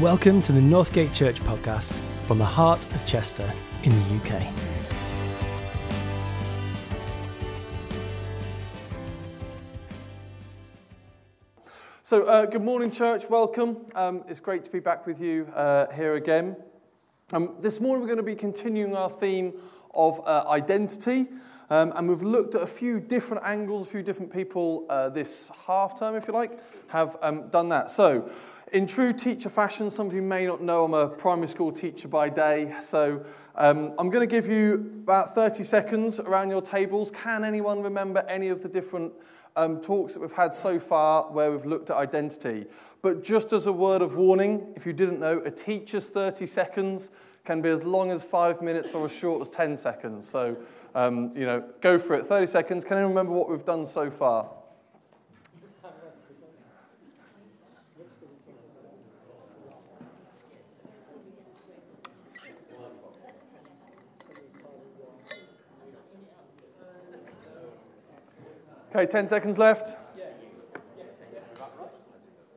Welcome to the Northgate Church podcast from the heart of Chester in the UK. So, uh, good morning, church. Welcome. Um, it's great to be back with you uh, here again. Um, this morning, we're going to be continuing our theme of uh, identity. Um, and we've looked at a few different angles, a few different people uh, this half term, if you like, have um, done that. So, in true teacher fashion, some of you may not know I'm a primary school teacher by day. So, um, I'm going to give you about 30 seconds around your tables. Can anyone remember any of the different um, talks that we've had so far where we've looked at identity? But just as a word of warning, if you didn't know, a teacher's 30 seconds can be as long as five minutes or as short as 10 seconds. So, um, you know, go for it. 30 seconds. Can anyone remember what we've done so far? Okay, 10 seconds left.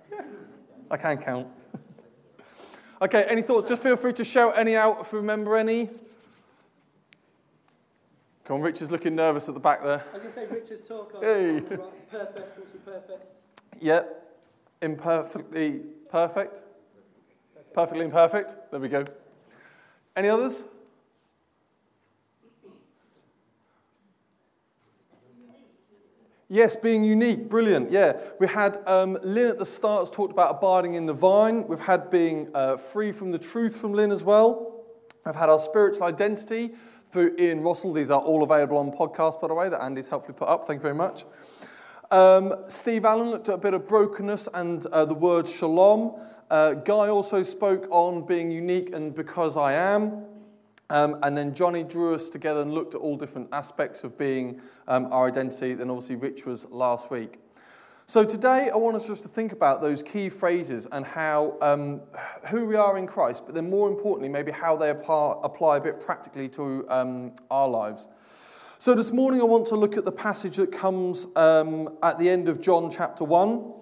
I can count. okay, any thoughts? Just feel free to shout any out if you remember any. Come on, Richard's looking nervous at the back there. I can say Richard's talk on, Hey. on right purpose. What's your purpose? Yep. Imperfectly perfect. Perfectly imperfect. There we go. Any others? Yes, being unique, brilliant. Yeah, we had um, Lynn at the start has talked about abiding in the vine. We've had being uh, free from the truth from Lynn as well. I've had our spiritual identity through Ian Russell. These are all available on podcast, by the way, that Andy's helpfully put up. Thank you very much. Um, Steve Allen looked at a bit of brokenness and uh, the word shalom. Uh, Guy also spoke on being unique and because I am. Um, and then Johnny drew us together and looked at all different aspects of being um, our identity. Then obviously Rich was last week. So today I want us just to think about those key phrases and how um, who we are in Christ, but then more importantly, maybe how they apply, a bit practically to um, our lives. So this morning I want to look at the passage that comes um, at the end of John chapter 1,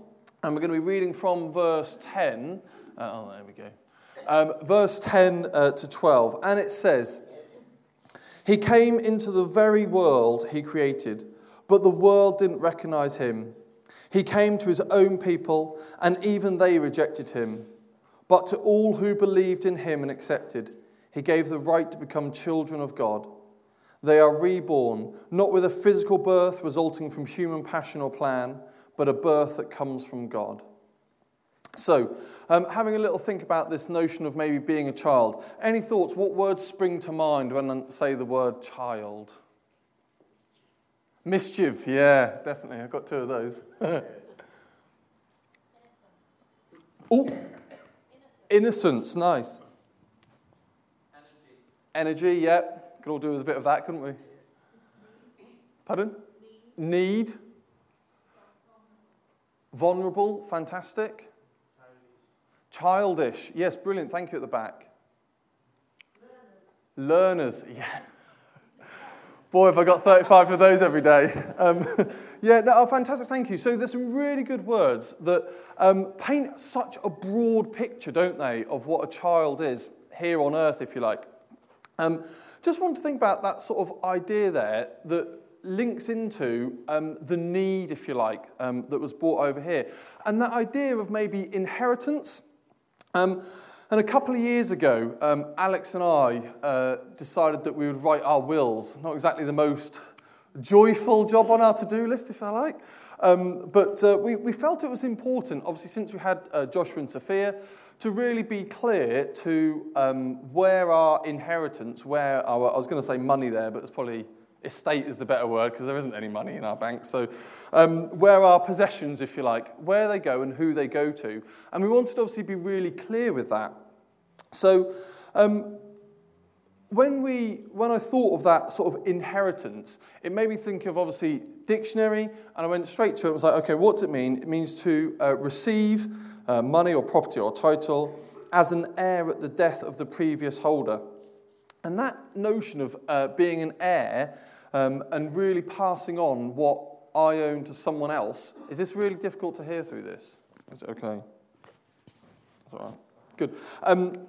and we're going to be reading from verse 10. Uh, oh, there we go. Um, verse 10 uh, to 12. And it says, He came into the very world he created, but the world didn't recognize him. He came to his own people, and even they rejected him. But to all who believed in him and accepted, he gave the right to become children of God. They are reborn, not with a physical birth resulting from human passion or plan, but a birth that comes from God. So, um, having a little think about this notion of maybe being a child. Any thoughts? What words spring to mind when I say the word child? Mischief, yeah, definitely. I've got two of those. oh, innocence, nice. Energy, Energy yeah. Could all do with a bit of that, couldn't we? Pardon? Need. Vulnerable, fantastic. Childish. Yes, brilliant. Thank you at the back. Learners. Learners. Yeah. Boy, have I got 35 of those every day. Um, yeah, no, oh, fantastic. Thank you. So there's some really good words that um, paint such a broad picture, don't they, of what a child is here on earth, if you like. Um, just want to think about that sort of idea there that links into um, the need, if you like, um, that was brought over here. And that idea of maybe inheritance. Um, and a couple of years ago, um, Alex and I uh, decided that we would write our wills. Not exactly the most joyful job on our to do list, if I like. Um, but uh, we, we felt it was important, obviously, since we had uh, Joshua and Sophia, to really be clear to um, where our inheritance, where our, I was going to say money there, but it's probably estate is the better word because there isn't any money in our bank. So, um, where our possessions, if you like, where they go and who they go to. And we wanted to obviously be really clear with that. So, um, when, we, when I thought of that sort of inheritance, it made me think of obviously dictionary, and I went straight to it and was like, okay, what's it mean? It means to uh, receive uh, money or property or title as an heir at the death of the previous holder. And that notion of uh, being an heir um, and really passing on what I own to someone else, is this really difficult to hear through this? Is it okay? All right. Good. Um,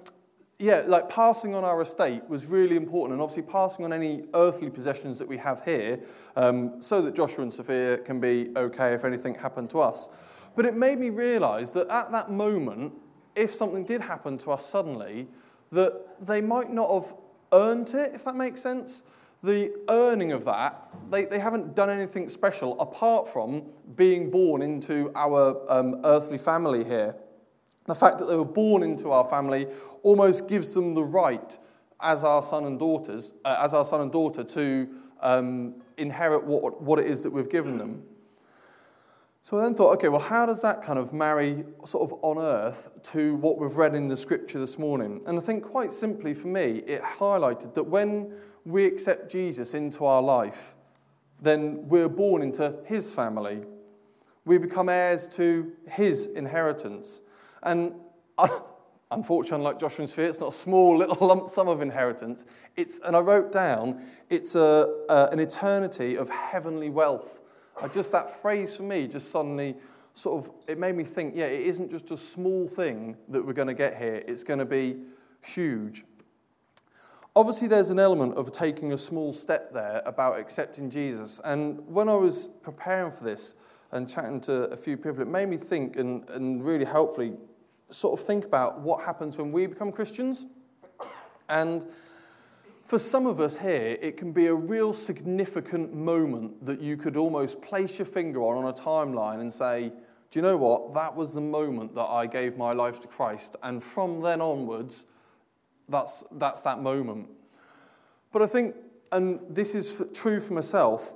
yeah, like passing on our estate was really important, and obviously passing on any earthly possessions that we have here, um, so that Joshua and Sophia can be okay if anything happened to us. But it made me realise that at that moment, if something did happen to us suddenly, that they might not have earned it, if that makes sense. The earning of that, they, they haven't done anything special apart from being born into our um, earthly family here. The fact that they were born into our family almost gives them the right, as our son and daughters, uh, as our son and daughter, to um, inherit what, what it is that we've given them. So I then thought, okay, well, how does that kind of marry sort of on earth to what we've read in the scripture this morning? And I think quite simply for me, it highlighted that when we accept Jesus into our life, then we're born into his family. We become heirs to his inheritance. And unfortunately, unlike Joshua and Sophia, it's not a small little lump sum of inheritance. It's, and I wrote down, it's a, a, an eternity of heavenly wealth. Just that phrase for me just suddenly sort of, it made me think, yeah, it isn't just a small thing that we're going to get here. It's going to be huge. Obviously, there's an element of taking a small step there about accepting Jesus. And when I was preparing for this and chatting to a few people, it made me think and, and really helpfully sort of think about what happens when we become Christians. And for some of us here, it can be a real significant moment that you could almost place your finger on on a timeline and say, Do you know what? That was the moment that I gave my life to Christ. And from then onwards, that's, that's that moment. But I think, and this is true for myself,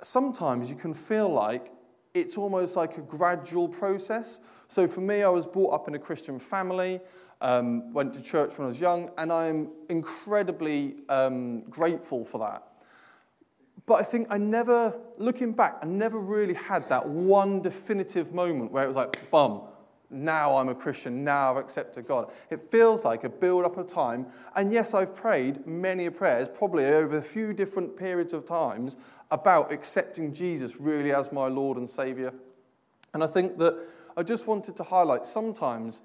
sometimes you can feel like it's almost like a gradual process. So for me, I was brought up in a Christian family, um, went to church when I was young, and I'm incredibly um, grateful for that. But I think I never, looking back, I never really had that one definitive moment where it was like, bum, now I'm a Christian, now I've accepted God. It feels like a build up of time. And yes, I've prayed many prayers, probably over a few different periods of times, about accepting Jesus really as my Lord and Savior. And I think that I just wanted to highlight sometimes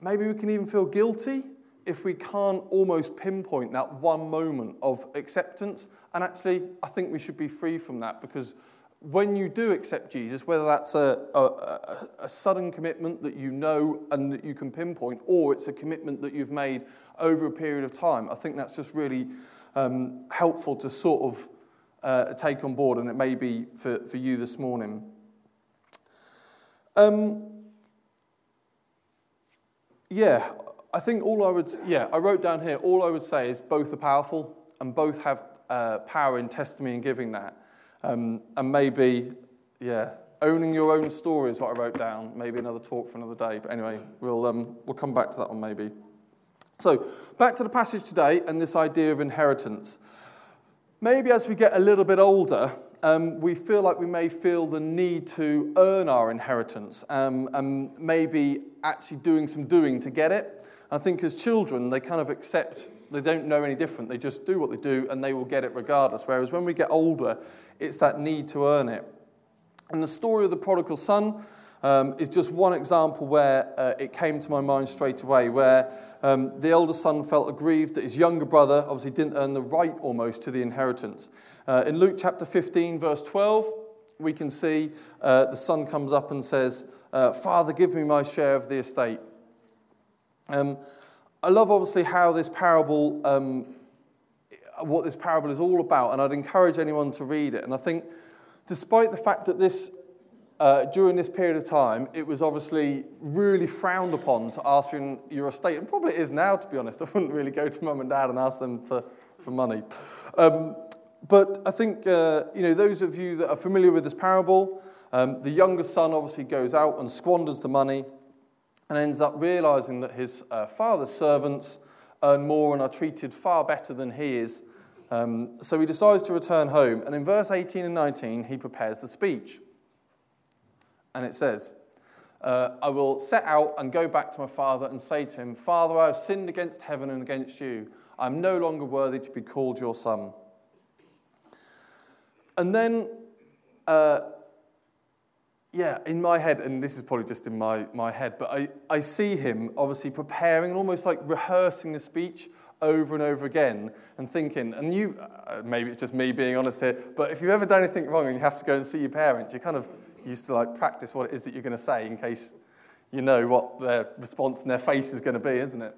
maybe we can even feel guilty if we can't almost pinpoint that one moment of acceptance. And actually, I think we should be free from that because when you do accept Jesus, whether that's a, a, a, sudden commitment that you know and that you can pinpoint, or it's a commitment that you've made over a period of time, I think that's just really um, helpful to sort of uh, take on board, and it may be for, for you this morning. Um, yeah, I think all I would, yeah, I wrote down here, all I would say is both are powerful and both have uh, power in testimony and giving that. Um, and maybe, yeah, owning your own story is what I wrote down. Maybe another talk for another day. But anyway, we'll, um, we'll come back to that one maybe. So, back to the passage today and this idea of inheritance. Maybe as we get a little bit older, um, we feel like we may feel the need to earn our inheritance um, and maybe actually doing some doing to get it. I think as children, they kind of accept they don't know any different. They just do what they do and they will get it regardless. Whereas when we get older, it's that need to earn it. And the story of the prodigal son um, is just one example where uh, it came to my mind straight away, where um, the elder son felt aggrieved that his younger brother obviously didn't earn the right almost to the inheritance. Uh, in Luke chapter 15, verse 12, we can see uh, the son comes up and says, uh, Father, give me my share of the estate. Um, I love obviously how this parable, um, what this parable is all about, and I'd encourage anyone to read it. And I think, despite the fact that this, uh, during this period of time, it was obviously really frowned upon to ask for your estate, and probably is now, to be honest. I wouldn't really go to mum and dad and ask them for, for money. Um, but I think, uh, you know, those of you that are familiar with this parable, um, the younger son obviously goes out and squanders the money and ends up realizing that his uh, father's servants earn more and are treated far better than he is. Um, so he decides to return home. And in verse 18 and 19, he prepares the speech. And it says, uh, I will set out and go back to my father and say to him, Father, I have sinned against heaven and against you. I am no longer worthy to be called your son. And then uh, yeah, in my head, and this is probably just in my, my head, but I, I see him obviously preparing and almost like rehearsing the speech over and over again and thinking, and you, uh, maybe it's just me being honest here, but if you've ever done anything wrong and you have to go and see your parents, you kind of used to like practice what it is that you're going to say in case you know what their response and their face is going to be, isn't it?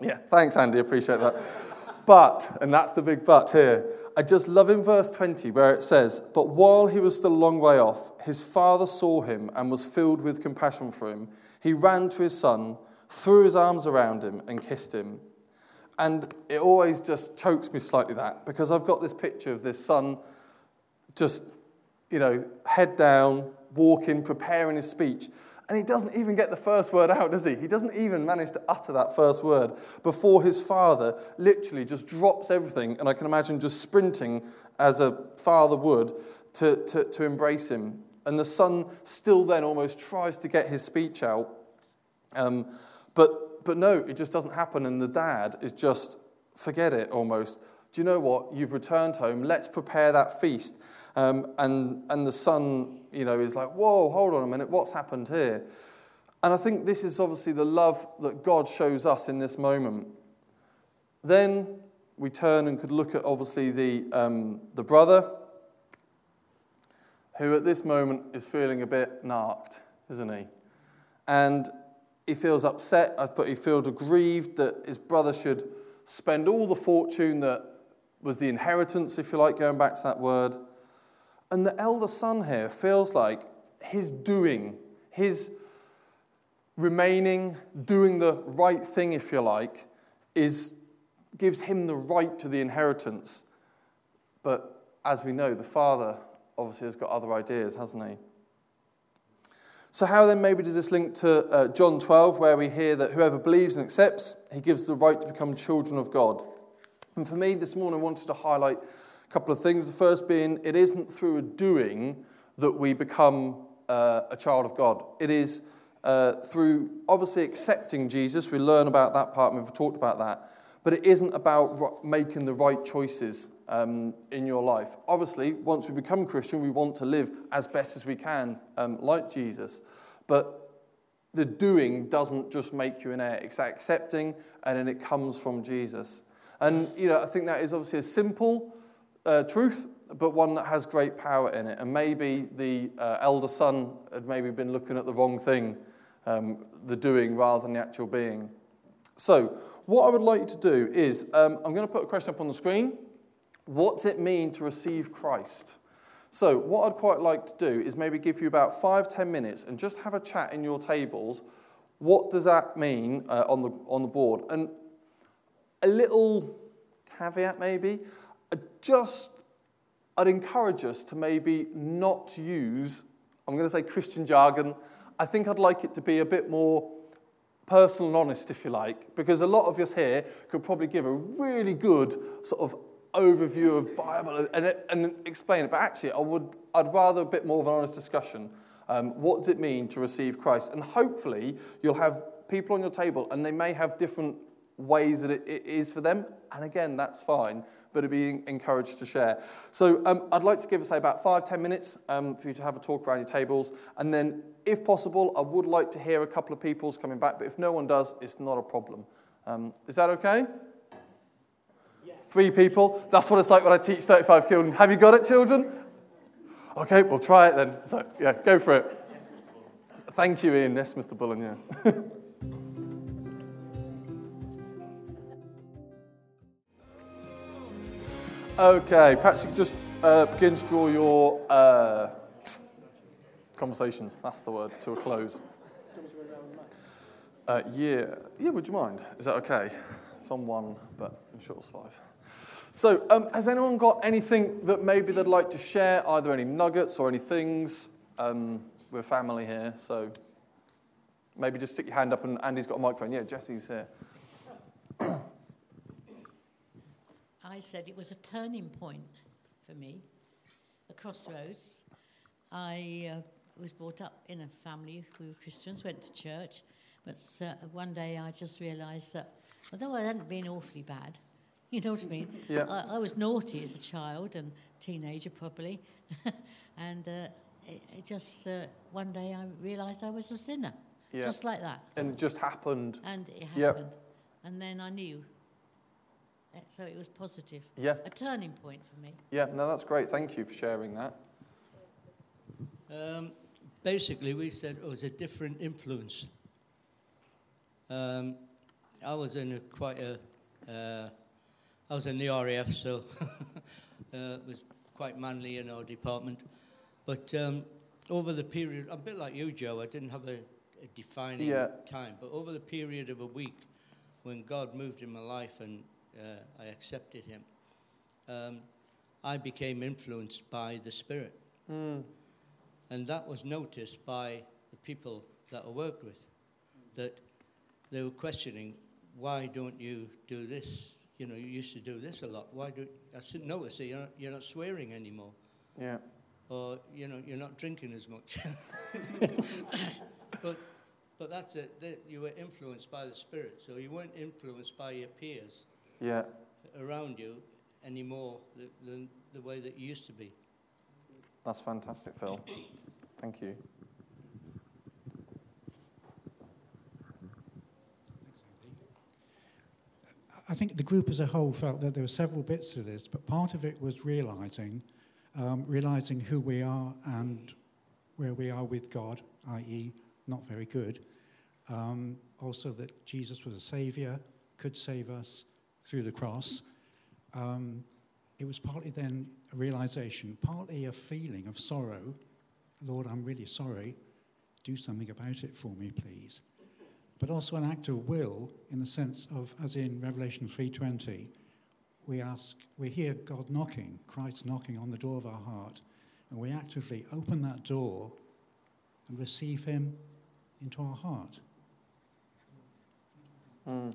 Yeah, thanks, Andy, appreciate that. But, and that's the big but here, I just love in verse 20 where it says, But while he was still a long way off, his father saw him and was filled with compassion for him. He ran to his son, threw his arms around him, and kissed him. And it always just chokes me slightly that because I've got this picture of this son just, you know, head down, walking, preparing his speech. And he doesn't even get the first word out, does he? He doesn't even manage to utter that first word before his father literally just drops everything. And I can imagine just sprinting as a father would to, to, to embrace him. And the son still then almost tries to get his speech out. Um, but, but no, it just doesn't happen. And the dad is just, forget it almost. Do you know what? You've returned home. Let's prepare that feast. Um, and, and the son, you know, is like, whoa, hold on a minute, what's happened here? And I think this is obviously the love that God shows us in this moment. Then we turn and could look at obviously the, um, the brother, who at this moment is feeling a bit narked, isn't he? And he feels upset, but he feels aggrieved that his brother should spend all the fortune that was the inheritance, if you like, going back to that word, and the elder son here feels like his doing, his remaining, doing the right thing, if you like, is, gives him the right to the inheritance. But as we know, the father obviously has got other ideas, hasn't he? So, how then maybe does this link to uh, John 12, where we hear that whoever believes and accepts, he gives the right to become children of God? And for me, this morning, I wanted to highlight a couple of things. The first being, it isn't through a doing that we become uh, a child of God. It is uh, through obviously accepting Jesus. We learn about that part, and we've talked about that. But it isn't about making the right choices um, in your life. Obviously, once we become Christian, we want to live as best as we can, um, like Jesus. But the doing doesn't just make you an heir, it's accepting, and then it comes from Jesus. And, you know, I think that is obviously a simple uh, truth, but one that has great power in it. And maybe the uh, elder son had maybe been looking at the wrong thing, um, the doing rather than the actual being. So, what I would like you to do is um, I'm going to put a question up on the screen. What's it mean to receive Christ? So, what I'd quite like to do is maybe give you about five, ten minutes and just have a chat in your tables. What does that mean uh, on, the, on the board? And a little caveat, maybe just, I'd encourage us to maybe not use, I'm going to say Christian jargon. I think I'd like it to be a bit more personal and honest, if you like, because a lot of us here could probably give a really good sort of overview of Bible and, and explain it. But actually, I would, I'd rather a bit more of an honest discussion. Um, what does it mean to receive Christ? And hopefully, you'll have people on your table, and they may have different ways that it, is for them. And again, that's fine, but to be encouraged to share. So um, I'd like to give, say, about five, ten minutes um, for you to have a talk around your tables. And then, if possible, I would like to hear a couple of people's coming back. But if no one does, it's not a problem. Um, is that okay? Yes. Three people. That's what it's like when I teach 35 children. Have you got it, children? Okay, we'll try it then. So, yeah, go for it. Thank you, Ian. Yes, Mr. Bullen, yeah. Okay, perhaps you could just uh, begin to draw your uh, conversations, that's the word, to a close. Uh, yeah, yeah, would you mind? Is that okay? It's on one, but I'm sure it's five. So, um, has anyone got anything that maybe they'd like to share, either any nuggets or any things? Um, we're family here, so maybe just stick your hand up and Andy's got a microphone. Yeah, Jesse's here. I said it was a turning point for me, a crossroads. I uh, was brought up in a family who were Christians, went to church, but uh, one day I just realised that although I hadn't been awfully bad, you know what I mean? Yeah. I, I was naughty as a child and teenager probably, and uh, it, it just uh, one day I realised I was a sinner, Yeah. just like that, and it just happened. and it Yep. happened, and then I knew. Uh, So it was positive, Yeah. a turning point for me. Yeah. No, that's great. Thank you for sharing that. Um, basically, we said it was a different influence. Um, I was in a quite a, uh, I was in the RAF, so uh, it was quite manly in our department. But um, over the period, a bit like you, Joe, I didn't have a, a defining Yeah. time. But over the period of a week, when God moved in my life and I accepted Him, um, I became influenced by the Spirit. Mm. And that was noticed by the people that I worked with, that they were questioning, why don't you do this? You know, you used to do this a lot. Why do I said, notice that you're not, you're not swearing anymore, Yeah. or you know, you're not drinking as much. but but that's it. That you were influenced by the Spirit, so you weren't influenced by your peers Yeah. around you anymore th- than the way that you used to be. That's fantastic, Phil. Thank you. I think the group as a whole felt that there were several bits to this, but part of it was realizing, um, realizing who we are and where we are with God, i.e., not very good. Um, also, that Jesus was a savior, could save us through the cross. Um, it was partly then a realization, partly a feeling of sorrow. Lord, I'm really sorry. Do something about it for me, please but also an act of will in the sense of as in revelation 3.20 we ask we hear god knocking christ knocking on the door of our heart and we actively open that door and receive him into our heart Mm.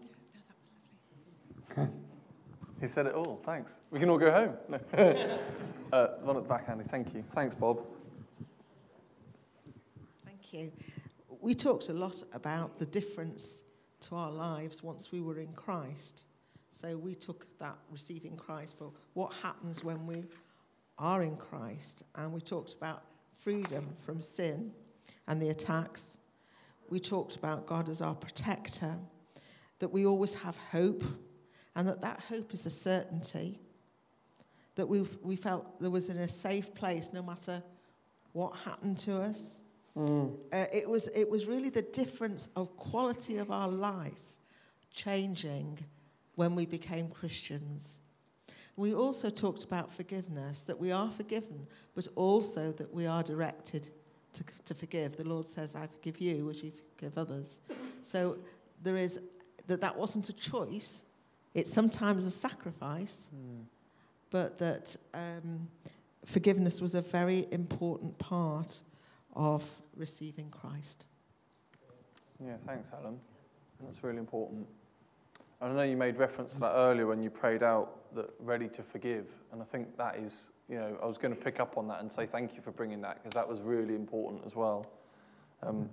He said it all. Thanks. We can all go home. No. uh, one at the back, Andy. Thank you. Thanks, Bob. Thank you. We talked a lot about the difference to our lives once we were in Christ. So we took that receiving Christ for what happens when we are in Christ. And we talked about freedom from sin and the attacks. We talked about God as our protector, that we always have hope, and that that hope is a certainty, that we we felt there was in a safe place no matter what happened to us. Mm. Uh, it, was, it was really the difference of quality of our life changing when we became Christians. We also talked about forgiveness, that we are forgiven, but also that we are directed to, to forgive. The Lord says, I forgive you as you forgive others. So there is that that wasn't a choice, it's sometimes a sacrifice, Mm. but that um, forgiveness was a very important part of receiving Christ. Yeah, thanks, Helen. That's really important. I know you made reference to that earlier when you prayed out that ready to forgive. And I think that is, you know, I was going to pick up on that and say thank you for bringing that because that was really important as well. Um,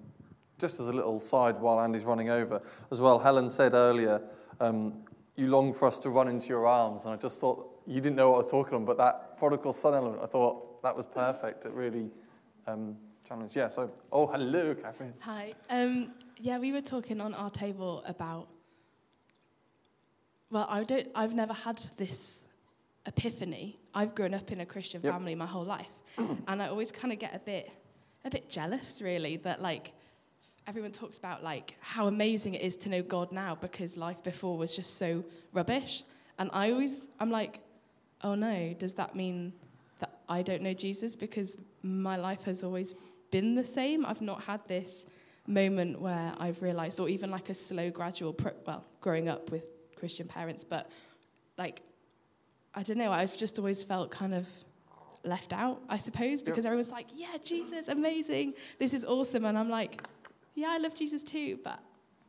just as a little side while Andy's running over as well, Helen said earlier, um, you long for us to run into your arms. And I just thought, you didn't know what I was talking on, but that prodigal son element, I thought that was perfect. It really um, challenged. Yeah, so, oh, hello, Catherine. Hi. Um, yeah, we were talking on our table about. Well, I don't. I've never had this epiphany. I've grown up in a Christian Yep. family my whole life, and I always kind of get a bit, a bit jealous, really, that like everyone talks about like how amazing it is to know God now because life before was just so rubbish, and I always I'm like, oh no, does that mean that I don't know Jesus? Because my life has always been the same? I've not had this moment where I've realized, or even like a slow, gradual, pro- well, growing up with Christian parents, but like, I don't know, I've just always felt kind of left out, I suppose, because everyone's like, yeah, Jesus, amazing, this is awesome. And I'm like, yeah, I love Jesus too, but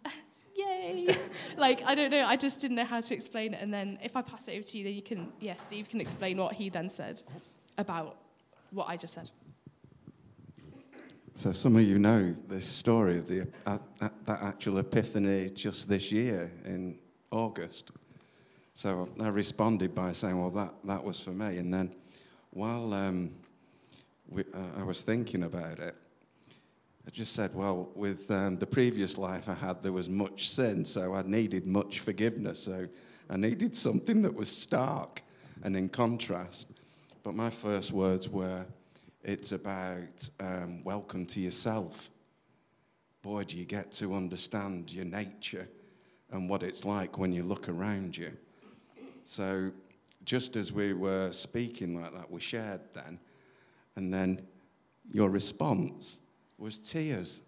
yay. like, I don't know, I just didn't know how to explain it. And then if I pass it over to you, then you can, yeah, Steve can explain what he then said about what I just said. So some of you know this story of the, uh, uh, that actual epiphany just this year in August. So I responded by saying, well, that, that was for me. And then while, um, we, uh, I was thinking about it. I just said, well, with um, the previous life I had, there was much sin, so I needed much forgiveness. So I needed something that was stark and in contrast. But my first words were, it's about um, welcome to yourself. Boy, do you get to understand your nature and what it's like when you look around you. So, just as we were speaking like that, we shared then, and then your response was tears.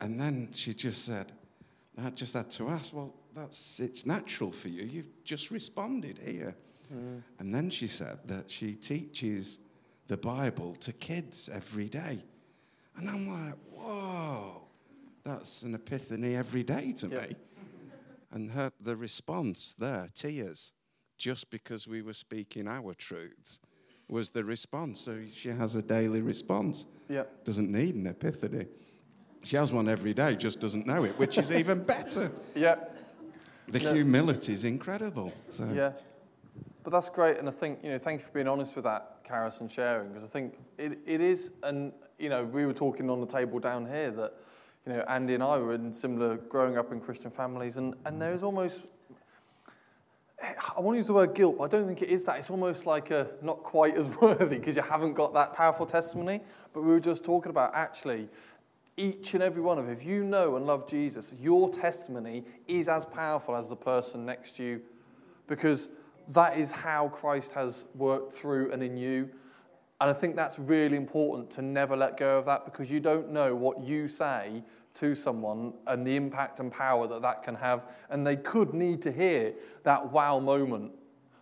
And then she just said, I just had to ask, well, that's it's natural for you. You've just responded here. Mm. And then she said that she teaches the Bible to kids every day. And I'm like, whoa, that's an epiphany every day to me. And her, the response there, tears, just because we were speaking our truths, was the response. So she has a daily response. Yep. Doesn't need an epiphany. She has one every day, just doesn't know it, which is even better. Yeah. The no. humility is incredible. So. Yeah. But that's great, and I think, you know, thank you for being honest with that, Karis, and sharing, because I think it, it is, and, you know, we were talking on the table down here that, you know, Andy and I were in similar growing up in Christian families, and, and there is almost, I want to use the word guilt, but I don't think it is that. It's almost like a not quite as worthy because you haven't got that powerful testimony. But we were just talking about actually, each and every one of you, if you know and love Jesus, your testimony is as powerful as the person next to you because that is how Christ has worked through and in you. And I think that's really important to never let go of that because you don't know what you say to someone and the impact and power that that can have. And they could need to hear that wow moment.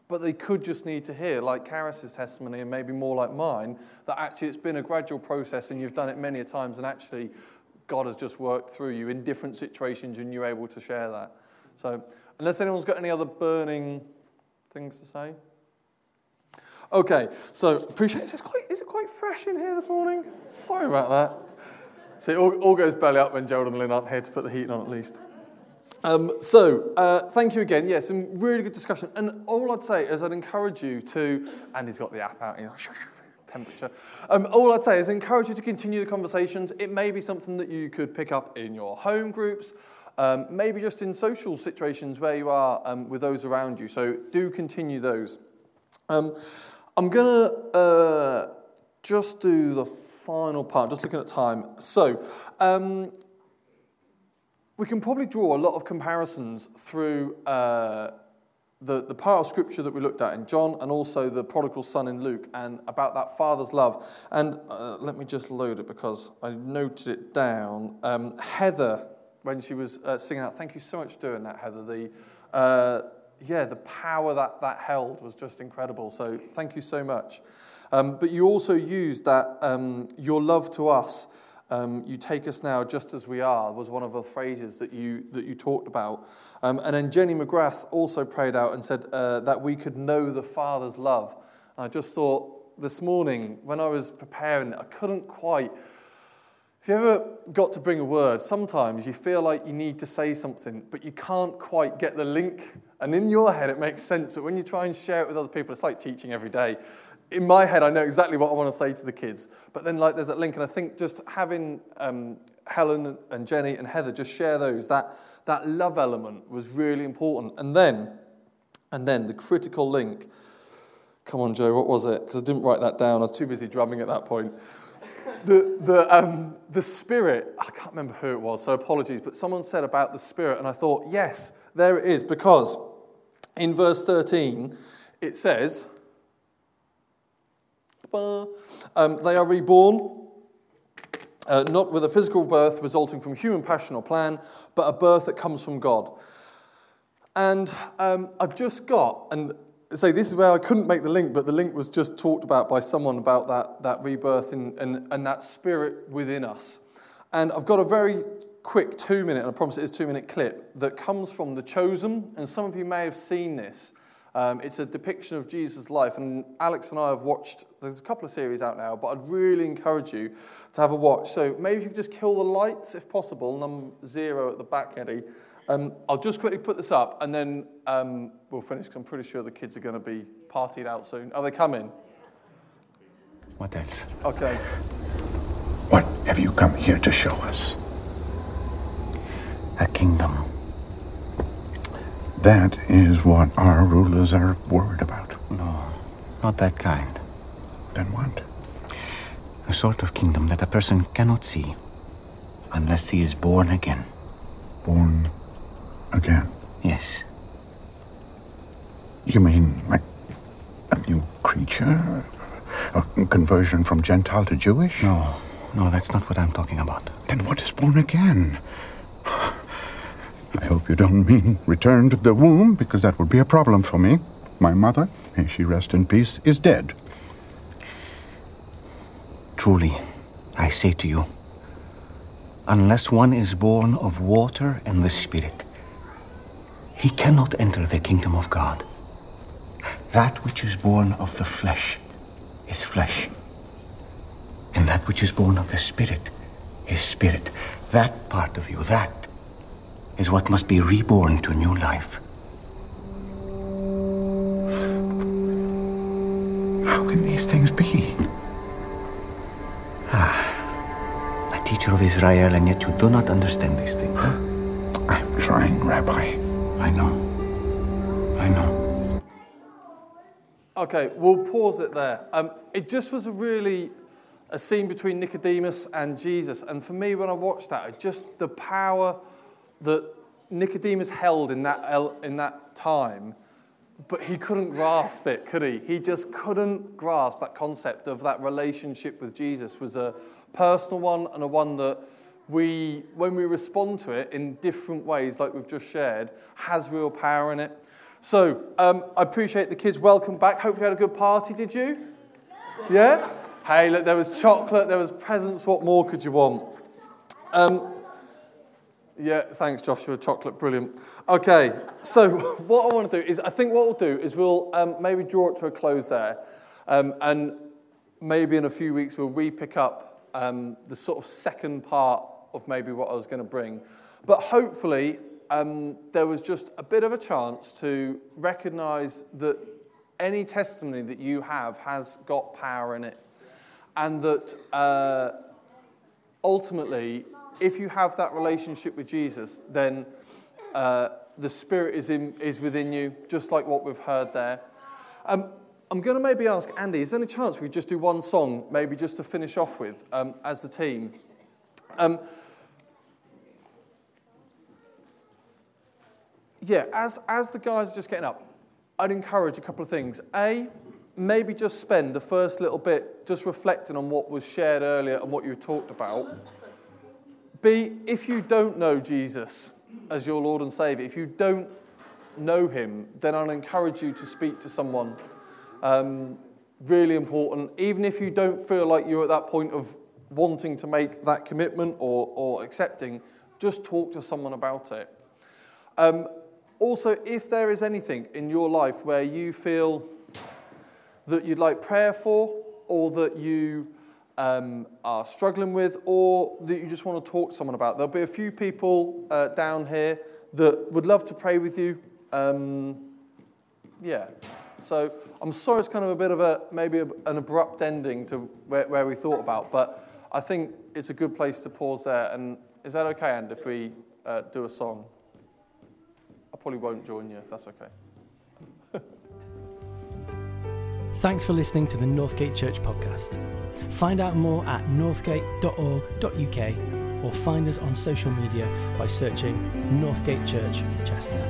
But they could just need to hear, like Karis's testimony and maybe more like mine, that actually it's been a gradual process and you've done it many a times and actually God has just worked through you in different situations and you're able to share that. So, unless anyone's got any other burning things to say? Okay, so appreciate it. It's quite, is it quite fresh in here this morning? Sorry about that. See, all, all goes belly up when Gerald and Lynn aren't here to put the heat on at least. Um, so, uh, thank you again. Yeah, some really good discussion. And all I'd say is I'd encourage you to, and he's got the app out, you know, temperature. Um, all I'd say is encourage you to continue the conversations. It may be something that you could pick up in your home groups, um, maybe just in social situations where you are um, with those around you. So do continue those. Um, I'm going to uh, just do the final part, just looking at time. So um, we can probably draw a lot of comparisons through. Uh, the, the part of scripture that we looked at in John and also the prodigal son in Luke and about that father's love. And uh, let me just load it because I noted it down. Um, Heather when she was uh, singing out. Thank you so much for doing that, Heather. The, uh, yeah, the power that that held was just incredible. So thank you so much. Um, but you also used that um, your love to us. Um, you take us now just as we are was one of the phrases that you that you talked about. Um, and then Jenny McGrath also prayed out and said uh, that we could know the Father's love. And I just thought this morning when I was preparing, I couldn't quite if you ever got to bring a word, sometimes you feel like you need to say something, but you can't quite get the link. And in your head, it makes sense, but when you try and share it with other people, it's like teaching every day. In my head, I know exactly what I want to say to the kids, but then like there's that link, and I think just having um, Helen and Jenny and Heather just share those, that, that love element was really important. And then, and then the critical link. Come on, Joe, what was it? Because I didn't write that down. I was too busy drumming at that point the, the, um, the Spirit, I can't remember who it was, so apologies, but someone said about the Spirit, and I thought, yes, there it is, because in verse 13 it says, um, they are reborn, uh, not with a physical birth resulting from human passion or plan, but a birth that comes from God. And um, I've just got, and say this is where I couldn't make the link, but the link was just talked about by someone about that, that rebirth and, and, and that spirit within us. And I've got a very quick two minute, and I promise it is two minute clip, that comes from The Chosen. And some of you may have seen this. Um, it's a depiction of Jesus' life. And Alex and I have watched, there's a couple of series out now, but I'd really encourage you to have a watch. So maybe if you could just kill the lights if possible, number zero at the back, Eddie. Um, I'll just quickly put this up and then um, we'll finish because I'm pretty sure the kids are going to be partied out soon. Are they coming? What else? Okay. What have you come here to show us? A kingdom. That is what our rulers are worried about. No, not that kind. Then what? A sort of kingdom that a person cannot see unless he is born again. Born again? Yes. You mean like a new creature? A conversion from Gentile to Jewish? No, no, that's not what I'm talking about. Then what is born again? I hope you don't mean return to the womb, because that would be a problem for me. My mother, may she rest in peace, is dead. Truly, I say to you, unless one is born of water and the Spirit, he cannot enter the kingdom of God. That which is born of the flesh is flesh, and that which is born of the Spirit is spirit. That part of you, that is what must be reborn to new life. How can these things be? Ah, a teacher of Israel, and yet you do not understand these things, huh? I'm trying, Rabbi. I know. I know. Okay, we'll pause it there. Um, it just was a really a scene between Nicodemus and Jesus, and for me, when I watched that, just the power that Nicodemus held in that in that time, but he couldn't grasp it, could he? He just couldn't grasp that concept of that relationship with Jesus was a personal one and a one that we, when we respond to it in different ways, like we've just shared, has real power in it. So um, I appreciate the kids. Welcome back. Hopefully, you had a good party. Did you? Yeah. Hey, look, there was chocolate, there was presents. What more could you want? Um, yeah, thanks, Joshua. Chocolate, brilliant. Okay, so what I want to do is, I think what we'll do is we'll um, maybe draw it to a close there, um, and maybe in a few weeks we'll re-pick up um, the sort of second part of maybe what I was going to bring. But hopefully, um, there was just a bit of a chance to recognize that any testimony that you have has got power in it, and that uh, ultimately if you have that relationship with Jesus, then uh, the Spirit is, in, is within you, just like what we've heard there. Um, I'm going to maybe ask Andy, is there any chance we just do one song, maybe just to finish off with um, as the team? Um, yeah, as, as the guys are just getting up, I'd encourage a couple of things. A, maybe just spend the first little bit just reflecting on what was shared earlier and what you talked about. B, if you don't know Jesus as your Lord and Savior, if you don't know Him, then I'll encourage you to speak to someone. Um, really important. Even if you don't feel like you're at that point of wanting to make that commitment or, or accepting, just talk to someone about it. Um, also, if there is anything in your life where you feel that you'd like prayer for, or that you um, are struggling with or that you just want to talk to someone about. There'll be a few people uh, down here that would love to pray with you. Um, yeah. So I'm sorry it's kind of a bit of a maybe an abrupt ending to where, where we thought about, but I think it's a good place to pause there. And is that okay, And if we uh, do a song? I probably won't join you if that's okay. Thanks for listening to the Northgate Church podcast. Find out more at northgate.org.uk or find us on social media by searching Northgate Church Chester.